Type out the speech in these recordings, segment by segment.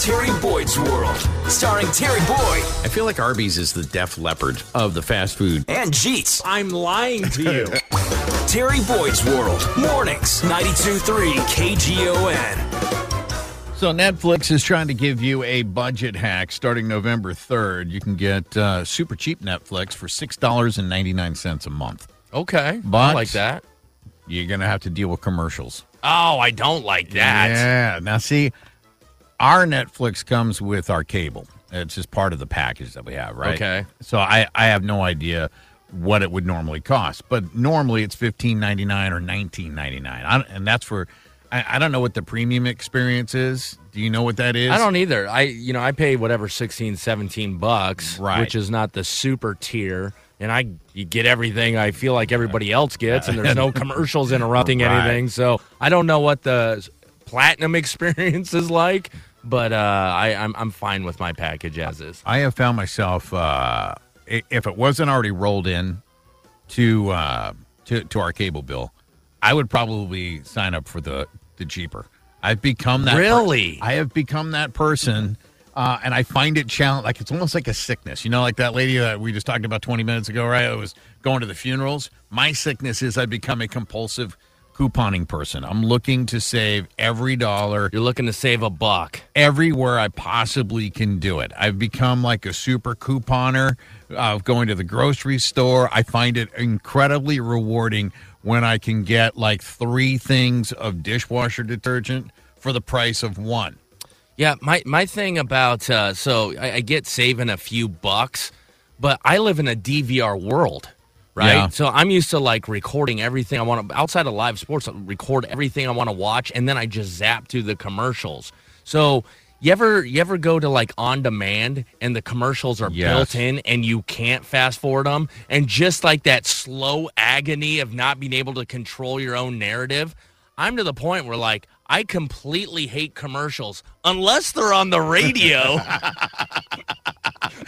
Terry Boyd's World, starring Terry Boyd I feel like Arby's is the Def Leppard of the fast food. and Jeets. I'm lying to you. Terry Boyd's World, mornings, 92.3 KGON. So Netflix is trying to give you a budget hack starting November 3rd. You can get uh, super cheap Netflix for $6.99 a month. Okay. But I like that. You're going to have to deal with commercials. Oh, I don't like that. Yeah. Now, see, our Netflix comes with our cable. It's just part of the package that we have, right? Okay. So I, I have no idea what it would normally cost, but normally it's fifteen ninety nine or nineteen ninety nine, and that's for. I, I don't know what the premium experience is. Do you know what that is? I don't either. I you know, I pay whatever 16, 17 bucks, Right. which is not the super tier. And I you get everything I feel like everybody else gets, and there's no commercials interrupting Right. anything. So I don't know what the platinum experience is like, but uh, I, I'm I'm fine with my package as is. I have found myself, uh, if it wasn't already rolled in to uh, to to our cable bill, I would probably sign up for the the cheaper. I've become that. per- Really? I have become that person, uh, and I find it challenge. Like it's almost like a sickness. You know, like that lady that we just talked about twenty minutes ago, right? I was going to the funerals. My sickness is I become a compulsive couponing person. I'm looking to save every dollar You're looking to save a buck. everywhere I possibly can do it. I've become like a super couponer of going to the grocery store. I find it incredibly rewarding when I can get like three things of dishwasher detergent for the price of one. Yeah, my my thing about uh, so I, I get saving a few bucks, but I live in a DVR world, right? Yeah. So I'm used to like recording everything I want to outside of live sports. I record everything I want to watch, and then I just zap to the commercials. So you ever you ever go to like on demand and the commercials are Yes. built in and you can't fast forward them, and just like that slow agony of not being able to control your own narrative. I'm to the point where like I completely hate commercials unless they're on the radio.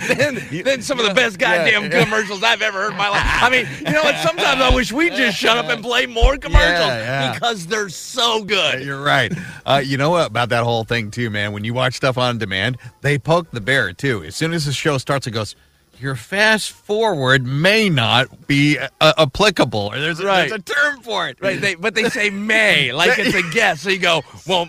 then, then some of the best goddamn commercials I've ever heard in my life. I mean, you know what? Sometimes I wish we just shut up and play more commercials yeah. because they're so good. You're right. Uh, you know what about that whole thing too, man? When you watch stuff on demand, they poke the bear too. As soon as the show starts, it goes. Your fast forward may not be uh, applicable. There's a, Right. there's a term for it. Right? They, but they say may like it's a guess. So you go, well.